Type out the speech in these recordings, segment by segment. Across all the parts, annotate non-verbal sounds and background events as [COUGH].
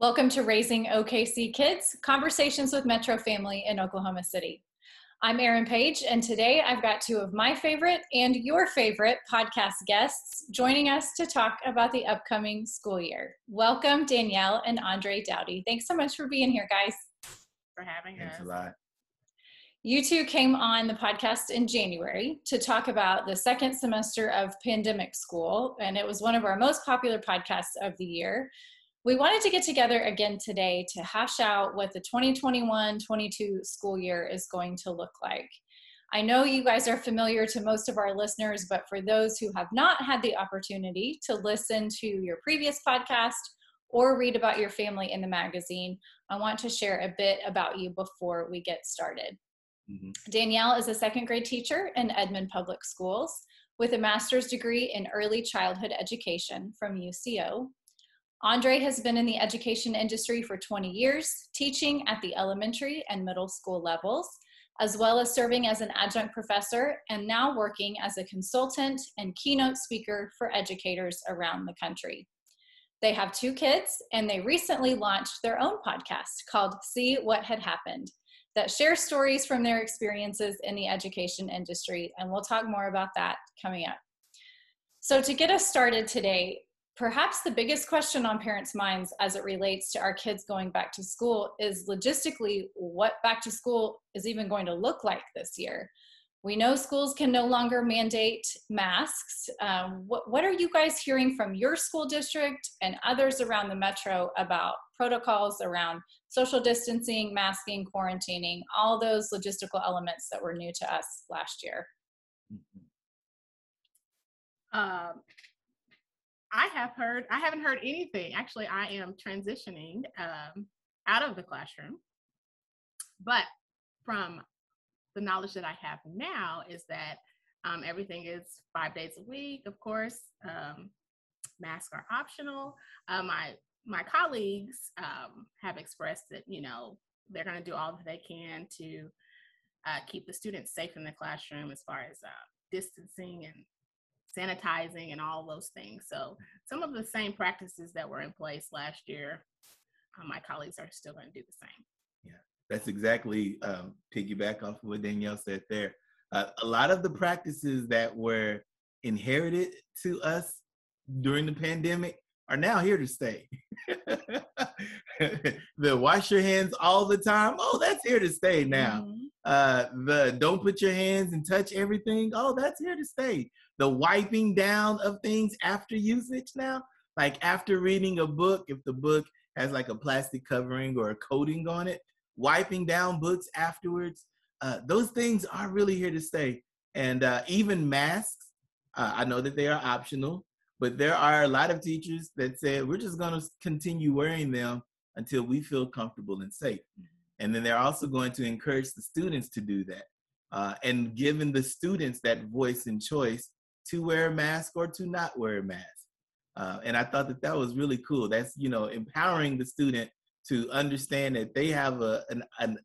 Welcome to Raising OKC Kids Conversations with MetroFamily in Oklahoma City. I'm Erin Page, and today I've got two of my favorite and your favorite podcast guests joining us to talk about the upcoming school year. Welcome, Danielle and Andre Daughty. Thanks so much for being here, guys. For having Thanks us. a lot. You two came on the podcast in January to talk about the second semester of pandemic school, and it was one of our most popular podcasts of the year. We wanted to get together again today to hash out what the 2021 22 school year is going to look like. I know you guys are familiar to most of our listeners, but for those who have not had the opportunity to listen to your previous podcast or read about your family in the magazine, I want to share a bit about you before we get started. Mhm. Danielle is a second grade teacher in Edmond Public Schools with a master's degree in early childhood education from UCO. Andre has been in the education industry for 20 years, teaching at the elementary and middle school levels, as well as serving as an adjunct professor and now working as a consultant and keynote speaker for educators around the country. They have two kids, and they recently launched their own podcast called See What Had Happened that share stories from their experiences in the education industry. And we'll talk more about that coming up. So, to get us started today, perhaps the biggest question on parents' minds as it relates to our kids going back to school is logistically what back to school is even going to look like this year. We know schools can no longer mandate masks. Um, what, what are you guys hearing from your school district and others around the metro about protocols around social distancing, masking, quarantining, all those logistical elements that were new to us last year? Mhm. Um, I have heard, I haven't heard anything. Actually, I am transitioning um, out of the classroom. But from the knowledge that I have now is that um, everything is five days a week, of course. Um, masks are optional. Uh, my my colleagues um, have expressed that you know they're going to do all that they can to uh, keep the students safe in the classroom as far as uh, distancing and sanitizing and all those things. So some of the same practices that were in place last year, uh, my colleagues are still going to do the same. Yeah, that's exactly um, piggyback off of what Danielle said there. Uh, a lot of the practices that were inherited to us during the pandemic are now here to stay. [LAUGHS] the wash your hands all the time. Oh, that's here to stay now. Mhm. uh the don't put your hands and touch everything oh that's here to stay the wiping down of things after usage now? Like after reading a book if the book has like a plastic covering or a coating on it wiping down books afterwards uh, those things are really here to stay. And uh, even masks uh, i know that they are optional but there are a lot of teachers that said we're just going to continue wearing them until we feel comfortable and safe. And then they're also going to encourage the students to do that uh, and giving the students that voice and choice to wear a mask or to not wear a mask. Uh, and i thought that that was really cool. That's you know empowering the student to understand that they have a, an, an,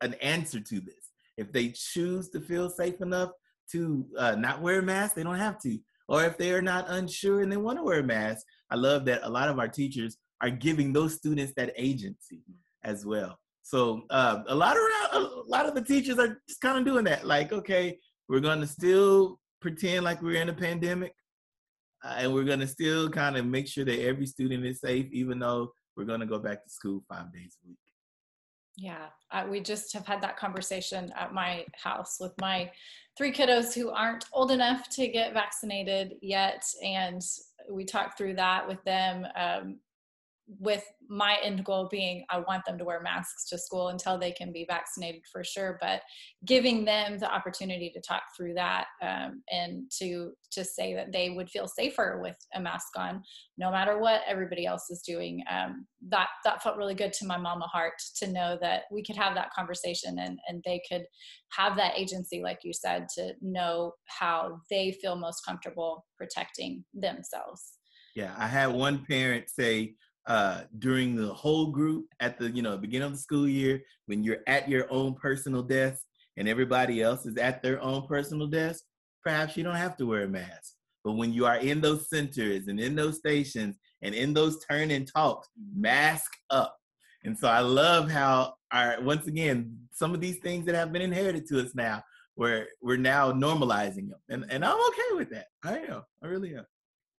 an answer to this. If they choose to feel safe enough to uh, not wear a mask they don't have to. Or if they are not unsure and they want to wear a mask i love that a lot of our teachers are giving those students that agency as well. So uh, a lot of a lot of the teachers are just kind of doing that. Like, okay, we're gonna still pretend like we're in a pandemic, uh, and we're gonna still kind of make sure that every student is safe, even though we're gonna go back to school five days a week. Yeah, uh, we just have had that conversation at my house with my three kiddos who aren't old enough to get vaccinated yet. And we talked through that with them. Um, with my end goal being I want them to wear masks to school until they can be vaccinated for sure, but giving them the opportunity to talk through that um, and to to say that they would feel safer with a mask on, no matter what everybody else is doing. Um, that that felt really good to my mama heart to know that we could have that conversation and and they could have that agency, like you said, to know how they feel most comfortable protecting themselves. Yeah, I had one parent say uh, during the whole group at the you know beginning of the school year when you're at your own personal desk and everybody else is at their own personal desk, perhaps you don't have to wear a mask. But when you are in those centers and in those stations and in those turn and talks, mask up. And so I love how our once again, some of these things that have been inherited to us now, where we're now normalizing them. And and I'm okay with that. I am. I really am.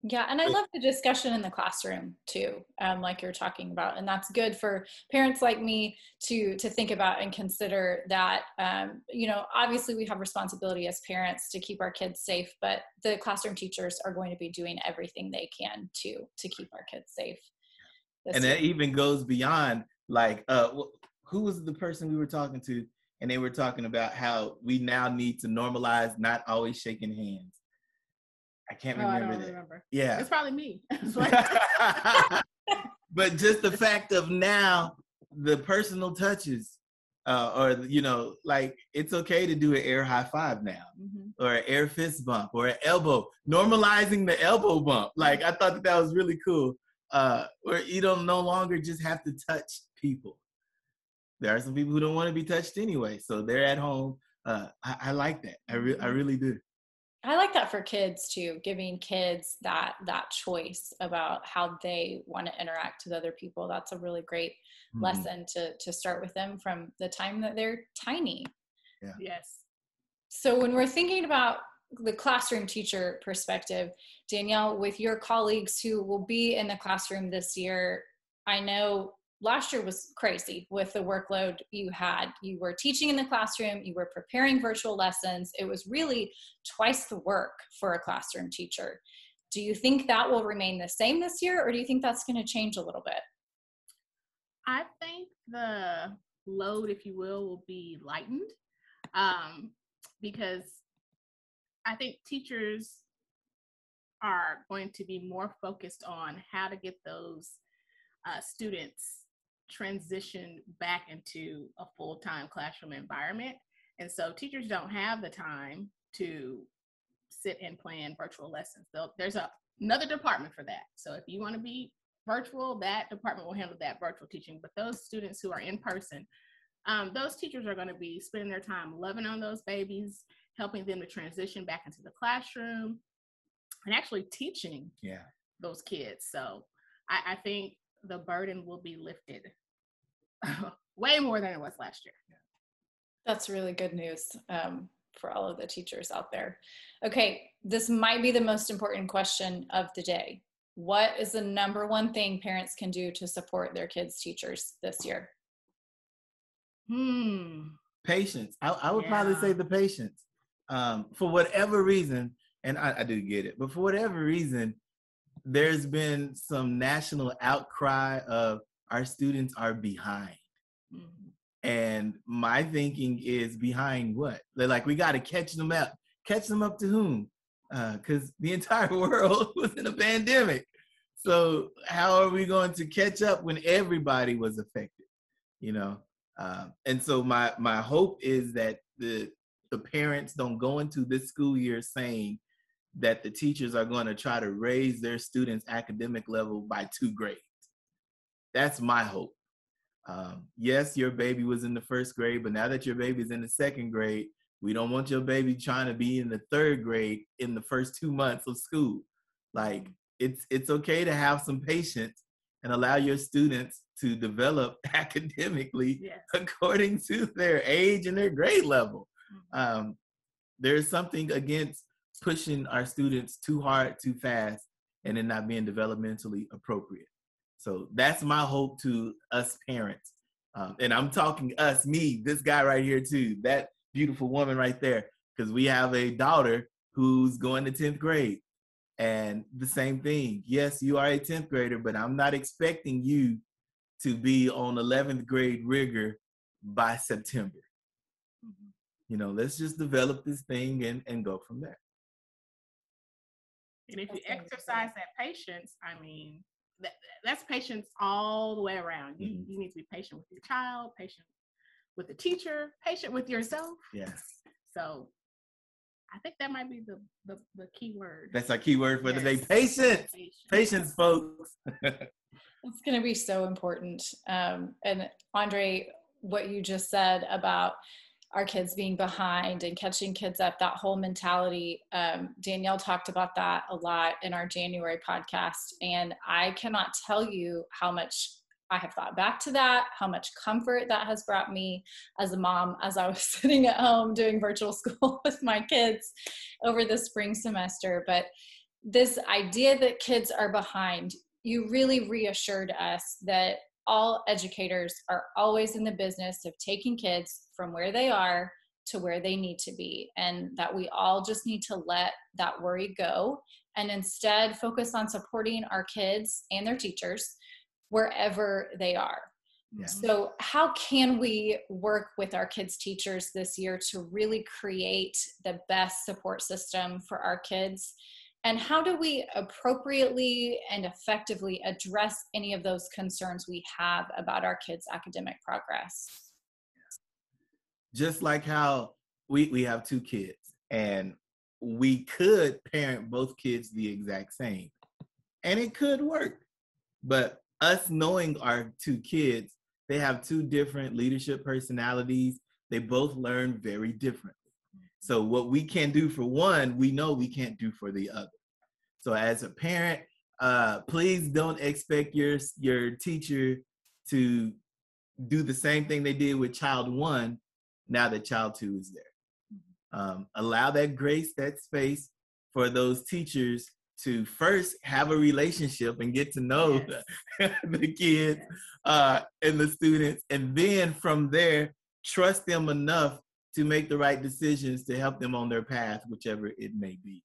Yeah, and I love the discussion in the classroom too, um, like you're talking about, and that's good for parents like me to to think about and consider that. Um, you know, obviously we have responsibility as parents to keep our kids safe, but the classroom teachers are going to be doing everything they can to to keep our kids safe. And year. that even goes beyond like, uh, who was the person we were talking to, and they were talking about how we now need to normalize not always shaking hands I can't oh, remember I that. Remember. Yeah. It's probably me. [LAUGHS] [LAUGHS] but just the fact of now the personal touches uh, or you know like it's okay to do an air high five now mm-hmm. or an air fist bump or an elbow normalizing the elbow bump like i thought that, that was really cool uh, where you don't no longer just have to touch people there are some people who don't want to be touched anyway so they're at home uh, I, I, like that I, re- I mm-hmm. really do I like that for kids too, giving kids that that choice about how they want to interact with other people. That's a really great mm-hmm. lesson to to start with them from the time that they're tiny. Yeah. Yes. So when we're thinking about the classroom teacher perspective, Danielle, with your colleagues who will be in the classroom this year, I know last year was crazy with the workload you had. You were teaching in the classroom, you were preparing virtual lessons. It was really twice the work for a classroom teacher. Do you think that will remain the same this year, or do you think that's going to change a little bit? I think the load, if you will, will be lightened um, because I think teachers are going to be more focused on how to get those uh, students transition back into a full-time classroom environment. And so teachers don't have the time to sit and plan virtual lessons. So there's a, another department for that. So if you want to be virtual, that department will handle that virtual teaching. But those students who are in person, um, those teachers are going to be spending their time loving on those babies, helping them to transition back into the classroom, and actually teaching yeah. those kids. So I, I think the burden will be lifted [LAUGHS] way more than it was last year. That's really good news um, for all of the teachers out there. Okay, this might be the most important question of the day. What is the number one thing parents can do to support their kids' teachers this year? Hmm. Patience. I, I would yeah. probably say the patience. Um, for whatever reason, and I, I do get it, but for whatever reason, there's been some national outcry of our students are behind. Mm-hmm. And my thinking is behind what? They're like, we got to catch them up. Catch them up to whom? Uh, because uh, the entire [LAUGHS] world was in a pandemic. So how are we going to catch up when everybody was affected? You know, uh, and so my my hope is that the the parents don't go into this school year saying that the teachers are going to try to raise their students' academic level by two grades. That's my hope. Um, yes, your baby was in the first grade, but now that your baby's in the second grade, we don't want your baby trying to be in the third grade in the first two months of school. Like it's it's okay to have some patience and allow your students to develop [LAUGHS] academically yes. according to their age and their grade level. Mm-hmm. Um, there's something against pushing our students too hard, too fast, and then not being developmentally appropriate. So that's my hope to us parents. Um, and I'm talking us, me, this guy right here too, that beautiful woman right there, because we have a daughter who's going to 10th grade. And the same thing. Yes, you are a 10th grader, but I'm not expecting you to be on 11th grade rigor by September. Mm-hmm. You know, let's just develop this thing and, and go from there. And if you exercise that patience, I mean, that, that's patience all the way around. You, mm-hmm. you need to be patient with your child, patient with the teacher, patient with yourself. Yes. [LAUGHS] So I think that might be the the, the key word. That's our key word for yes. the day. Patience. Patience, Patience folks. [LAUGHS] it's going to be so important. Um, and Andre, what you just said about our kids being behind and catching kids up, that whole mentality. Um, Danielle talked about that a lot in our January podcast. And I cannot tell you how much I have thought back to that, how much comfort that has brought me as a mom as I was [LAUGHS] sitting at home doing virtual [LAUGHS] school with my kids over the spring semester. But this idea that kids are behind, you really reassured us that all educators are always in the business of taking kids from where they are to where they need to be and that we all just need to let that worry go and instead focus on supporting our kids and their teachers wherever they are yeah. so how can we work with our kids teachers this year to really create the best support system for our kids and how do we appropriately and effectively address any of those concerns we have about our kids' academic progress? Just like how we, we have two kids and we could parent both kids the exact same and it could work. But us knowing our two kids, they have two different leadership personalities. They both learn very differently. So what we can do for one, we know we can't do for the other. So as a parent, uh, please don't expect your your teacher to do the same thing they did with child one. Now that child two is there, um, allow that grace, that space for those teachers to first have a relationship and get to know yes. the, [LAUGHS] the, kids yes. uh, and the students, and then from there trust them enough to make the right decisions to help them on their path, whichever it may be.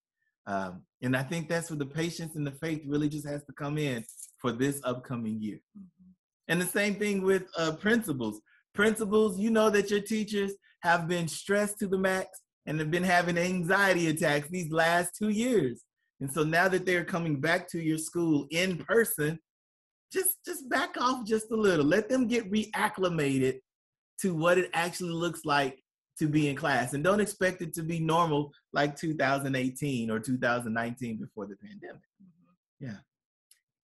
Um, and I think that's where the patience and the faith really just has to come in for this upcoming year. Mm-hmm. And the same thing with uh, principals. Principals, you know that your teachers have been stressed to the max and have been having anxiety attacks these last two years. And so now that they're coming back to your school in person, just just back off just a little. Let them get reacclimated to what it actually looks like to be in class. And don't expect it to be normal like 2018 or 2019 before the pandemic. Mm-hmm. yeah.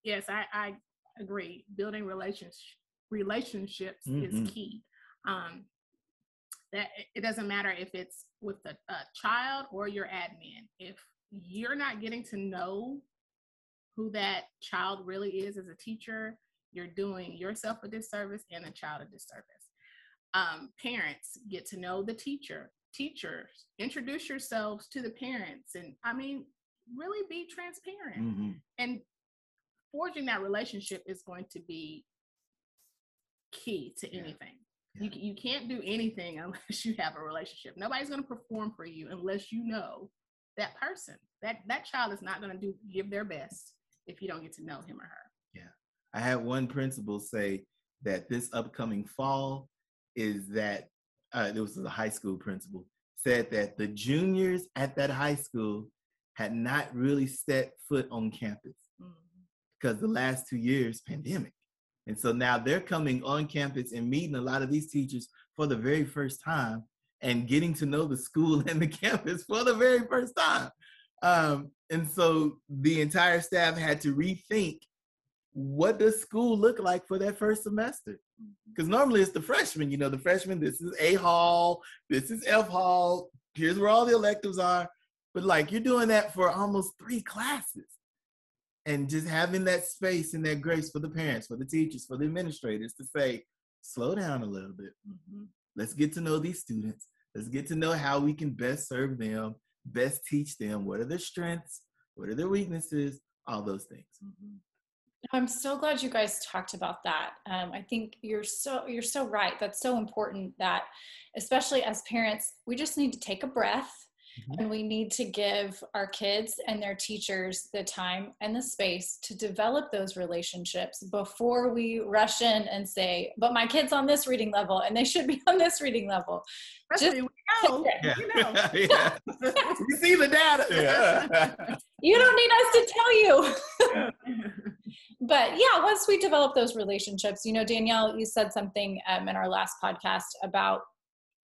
Yes i, I agree. Building relations relationships mm-hmm. is key. Um, that it doesn't matter if it's with a, a child or your admin. If you're not getting to know who that child really is as a teacher you're doing yourself a disservice and the child a disservice um, parents get to know the teacher teachers introduce yourselves to the parents and i mean really be transparent. Mm-hmm. and forging that relationship is going to be key to anything. Yeah. you, you can't do anything [LAUGHS] unless you have a relationship. Nobody's going to perform for you unless you know that person. That that child is not going to do give their best if you don't get to know him or her. Yeah. I had one principal say that this upcoming fall is that uh, there was a high school principal said that the juniors at that high school had not really set foot on campus mm-hmm. because the last two years pandemic and so now they're coming on campus and meeting a lot of these teachers for the very first time and getting to know the school [LAUGHS] and the campus for the very first time um, and so the entire staff had to rethink what does school look like for that first semester? Because mm-hmm. normally it's the freshmen, you know, the freshmen, this is A hall, this is F hall, here's where all the electives are. But like you're doing that for almost three classes. And just having that space and that grace for the parents, for the teachers, for the administrators to say, slow down a little bit. Mm-hmm. Let's get to know these students. Let's get to know how we can best serve them, best teach them. What are their strengths? What are their weaknesses? All those things. Mm-hmm. I'm so glad you guys talked about that. Um, I think you're so you're so right. That's so important that, especially as parents, we just need to take a breath, mm-hmm. and we need to give our kids and their teachers the time and the space to develop those relationships before we rush in and say, "But my kid's on this reading level, and they should be [LAUGHS] on this reading level." Just, we know. Yeah. [LAUGHS] You know. yeah. [LAUGHS] we see the data. Yeah. you don't need us to tell you but yeah, once we develop those relationships, you know, Danielle, you said something um, in our last podcast about,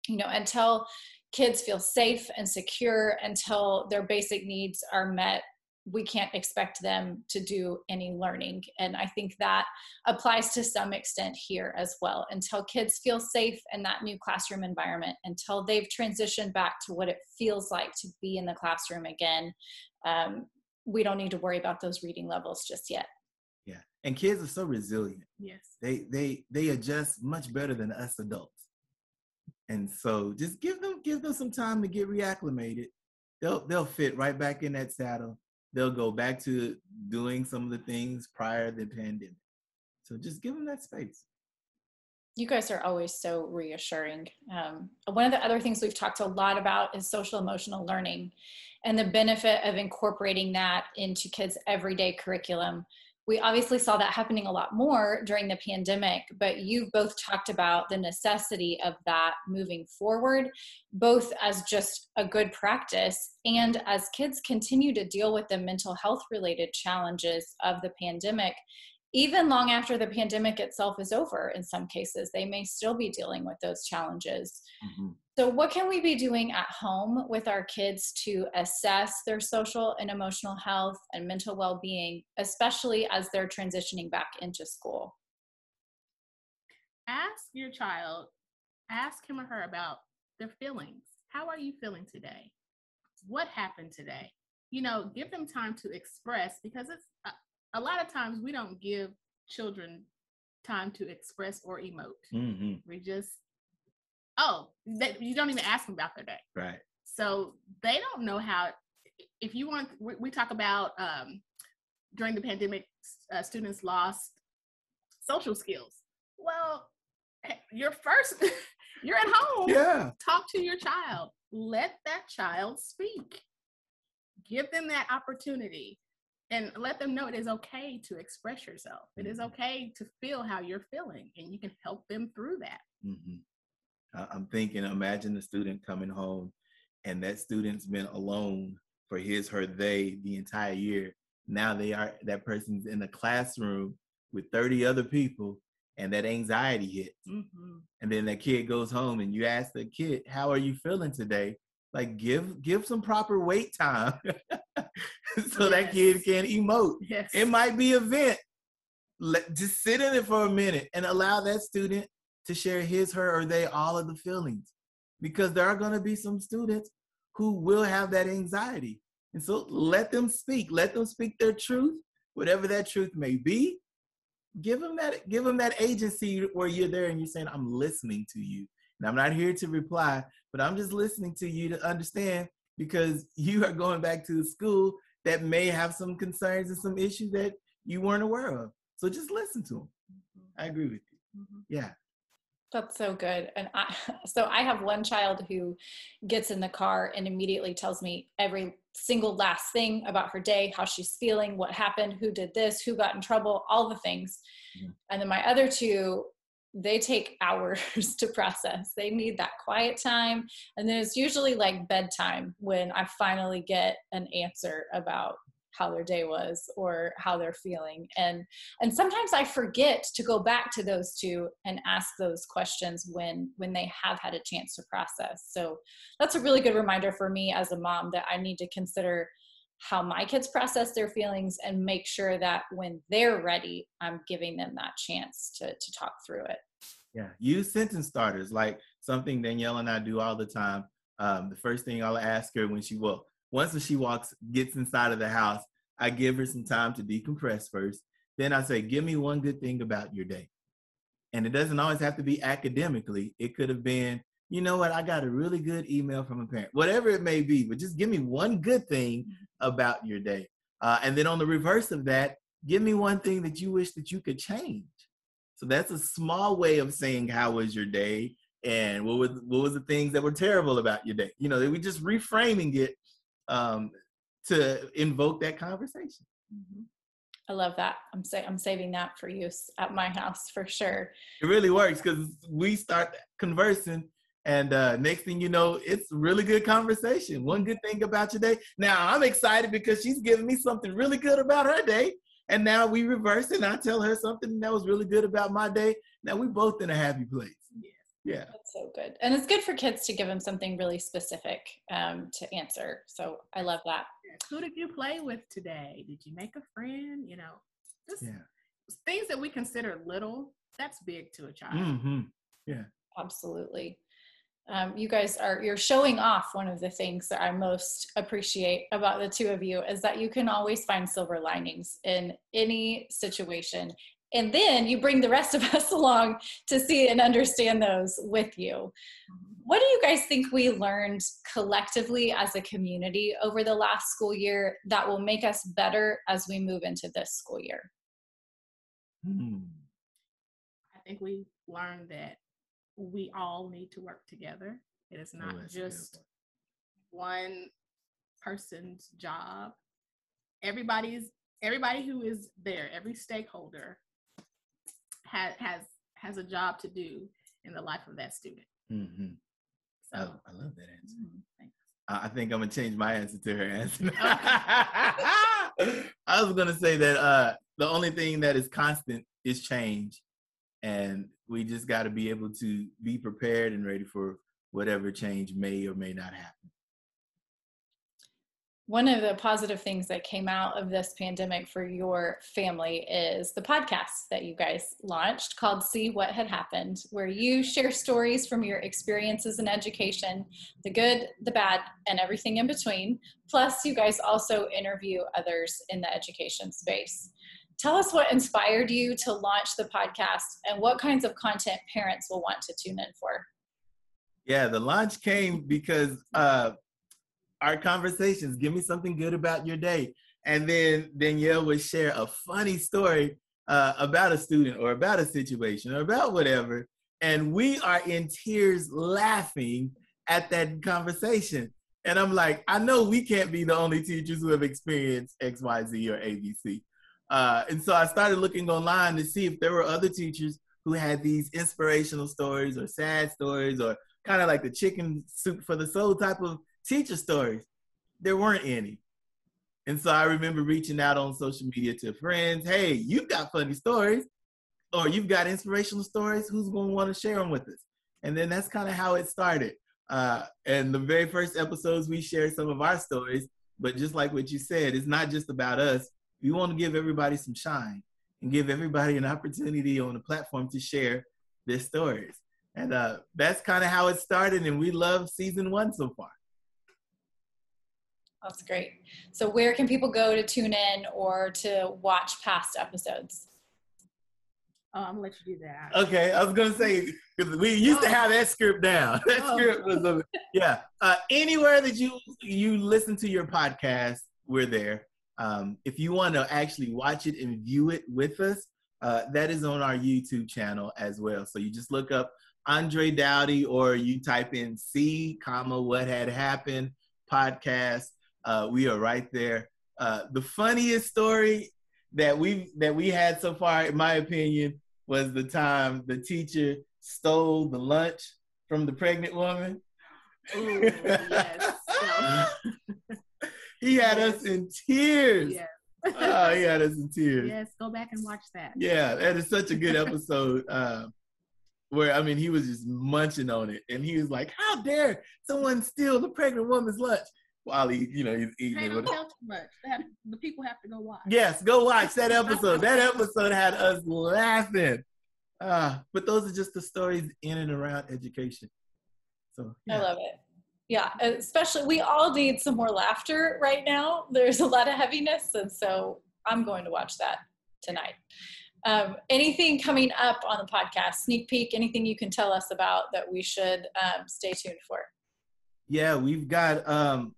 you know, until kids feel safe and secure, until their basic needs are met, we can't expect them to do any learning. And I think that applies to some extent here as well. Until kids feel safe in that new classroom environment, until they've transitioned back to what it feels like to be in the classroom again, um, we don't need to worry about those reading levels just yet. Yeah, and kids are so resilient. Yes. They they they adjust much better than us adults. And so just give them give them some time to get reacclimated. They'll they'll fit right back in that saddle they'll go back to doing some of the things prior to the pandemic. So just give them that space. You guys are always so reassuring. Um, one of the other things we've talked a lot about is social emotional learning and the benefit of incorporating that into kids' everyday curriculum we obviously saw that happening a lot more during the pandemic, but you've both talked about the necessity of that moving forward, both as just a good practice and as kids continue to deal with the mental health related challenges of the pandemic. Even long after the pandemic itself is over, in some cases, they may still be dealing with those challenges. Mm-hmm. So, what can we be doing at home with our kids to assess their social and emotional health and mental well being, especially as they're transitioning back into school? Ask your child, ask him or her about their feelings. How are you feeling today? What happened today? You know, give them time to express because it's a, a lot of times we don't give children time to express or emote. Mm-hmm. We just oh, they, you don't even ask them about their day. Right. So they don't know how. If you want, we, we talk about um, during the pandemic, uh, students lost social skills. Well, you're first, [LAUGHS] you're at home. Yeah. Talk to your child. Let that child speak. Give them that opportunity and let them know it is okay to express yourself. It is mm-hmm. okay to feel how you're feeling, and you can help them through that. Mm-hmm. I'm thinking, imagine the student coming home and that student's been alone for his, her, they the entire year. Now they are, that person's in a classroom with 30 other people and that anxiety hits. Mm-hmm. And then that kid goes home and you ask the kid, how are you feeling today? Like give, give some proper wait time [LAUGHS] so yes. that kid can emote. Yes. It might be a vent. Let, just sit in it for a minute and allow that student to share his, her, or they all of the feelings. Because there are going to be some students who will have that anxiety. And so let them speak. Let them speak their truth, whatever that truth may be. Give them that, give them that agency where you're there and you're saying, I'm listening to you. And I'm not here to reply, but I'm just listening to you to understand because you are going back to the school that may have some concerns and some issues that you weren't aware of. So just listen to them. I agree with you. Mm-hmm. Yeah. That's so good. And I, [LAUGHS] so I have one child who gets in the car and immediately tells me every single last thing about her day, how she's feeling, what happened, who did this, who got in trouble, all the things. And then my other two, they take [LAUGHS] hours to process. They need that quiet time. And then it's usually like bedtime when I finally get an answer about how their day was or how they're feeling. And and sometimes i forget to go back to those two and ask those questions when when they have had a chance to process. So that's a really good reminder for me as a mom that i need to consider how my kids process their feelings and make sure that when they're ready i'm giving them that chance to to talk through it. Yeah use sentence starters like something danielle and i do all the time. Um, the first thing i'll ask her when she will once she walks, gets inside of the house, I give her some time to decompress first. Then I say, give me one good thing about your day. And it doesn't always have to be academically. It could have been, you know what, I got a really good email from a parent, whatever it may be, but just give me one good thing about your day. Uh, and then on the reverse of that, give me one thing that you wish that you could change. So that's a small way of saying how was your day and what was what was the things that were terrible about your day. You know, we just reframing it um, to invoke that conversation. Mm-hmm. I love that. I'm say I'm saving that for use at my house for sure. It really works because we start conversing, and uh, next thing you know, it's really good conversation. One good thing about your day. Now I'm excited because she's giving me something really good about her day, and now we reverse. And I tell her something that was really good about my day. Now we both in a happy place. Yes, Yeah. That's so good. And it's good for kids to give them something really specific um, to answer. So I love that. Who did you play with today? Did you make a friend? You know, just Yeah. things that we consider little, that's big to a child. hmm Absolutely. Um, you guys are you're showing off one of the things that I most appreciate about the two of you is that you can always find silver linings in any situation. And then you bring the rest of [LAUGHS] us along to see and understand those with you. What do you guys think we learned collectively as a community over the last school year that will make us better as we move into this school year? Hmm. I think we learned that we all need to work together. It is Oh, not that's a good just one person's job. Everybody's everybody who is there, every stakeholder has has has a job to do in the life of that student. hmm So Oh, I love that answer. mm, thanks. I I think I'm gonna change my answer to her answer. [LAUGHS] I was gonna say that uh, the only thing that is constant is change, and we just got to be able to be prepared and ready for whatever change may or may not happen. One of the positive things that came out of this pandemic for your family is the podcast that you guys launched called See What Had Happened, where you share stories from your experiences in education, the good, the bad, and everything in between. Plus, you guys also interview others in the education space. Tell us what inspired you to launch the podcast and what kinds of content parents will want to tune in for. Yeah, the launch came because uh, our conversations. Give me something good about your day, and then Danielle would share a funny story uh, about a student or about a situation or about whatever, and we are in tears laughing at that conversation. And I'm like, I know we can't be the only teachers who have experienced X, Y, Z, or ABC. Uh, and so I started looking online to see if there were other teachers who had these inspirational stories or sad stories or kind of like the chicken soup for the soul type of teacher stories. There weren't any. And so I remember reaching out on social media to friends, hey, you've got funny stories or you've got inspirational stories. Who's going to want to share them with us? And then that's kind of how it started. Uh, and the very first episodes, we shared some of our stories. But just like what you said, it's not just about us. We want to give everybody some shine and give everybody an opportunity on the platform to share their stories. And uh, that's kind of how it started. And we love season one so far. That's great. So, where can people go to tune in or to watch past episodes? Oh, I'm gonna let you do that. Okay, I was gonna say because we used to have that script down. [LAUGHS] That Oh. script was a, yeah. Uh, anywhere that you you listen to your podcast, we're there. Um, if you want to actually watch it and view it with us, uh, that is on our YouTube channel as well. So you just look up Andre Daughty or you type in C, comma what had happened podcast. Uh, we are right there. Uh, the funniest story that we that we had so far, in my opinion, was the time the teacher stole the lunch from the pregnant woman. Ooh, yes. [LAUGHS] he had us in tears. Yes. Oh, he had us in tears. yes, go back and watch that. Yeah, that is such a good episode. [LAUGHS] Uh, where I mean, he was just munching on it, and he was like, "How dare someone steal the pregnant woman's lunch?" While he, you know, he's eating Hey, it. don't With tell too much. They have- the people have to go watch. Yes, go watch that [LAUGHS] episode. that episode had us laughing. Uh, but those are just the stories in and around education. So I love it. Yeah, especially we all need some more laughter right now. There's a lot of heaviness, and so I'm going to watch that tonight. Um, anything coming up on the podcast? Sneak peek? Anything you can tell us about that we should um, stay tuned for? Yeah, we've got um,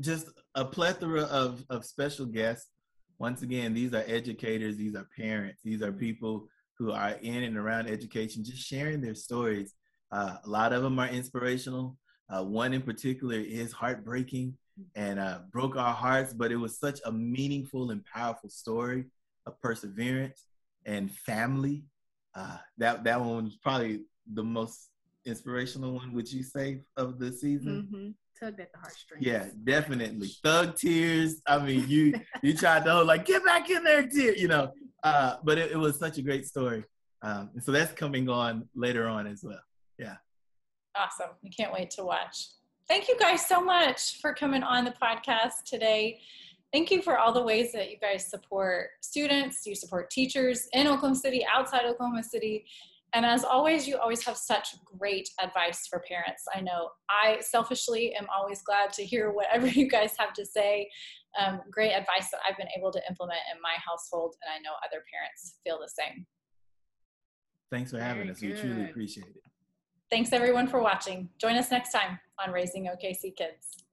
just a plethora of, of special guests. Once again, these are educators, these are parents, these are people who are in and around education, just sharing their stories. Uh, a lot of them are inspirational. Uh, one in particular is heartbreaking and uh, broke our hearts, but it was such a meaningful and powerful story of perseverance and family. Uh, that that one was probably the most inspirational one. Would you say of the season? Mm-hmm. Tugged at the heartstrings. Yeah, definitely. Thug tears. I mean, you you tried to hold like get back in there, tear. You know, uh, but it, it was such a great story. Um, and so that's coming on later on as well. Yeah. Awesome. We can't wait to watch. Thank you guys so much for coming on the podcast today. Thank you for all the ways that you guys support students, you support teachers in Oklahoma City, outside Oklahoma City. And as always, you always have such great advice for parents. I know I selfishly am always glad to hear whatever [LAUGHS] you guys have to say. Um, great advice that I've been able to implement in my household, and I know other parents feel the same. Thanks for having Very us. We truly appreciate it. Thanks everyone for watching. Join us next time on Raising OKC Kids.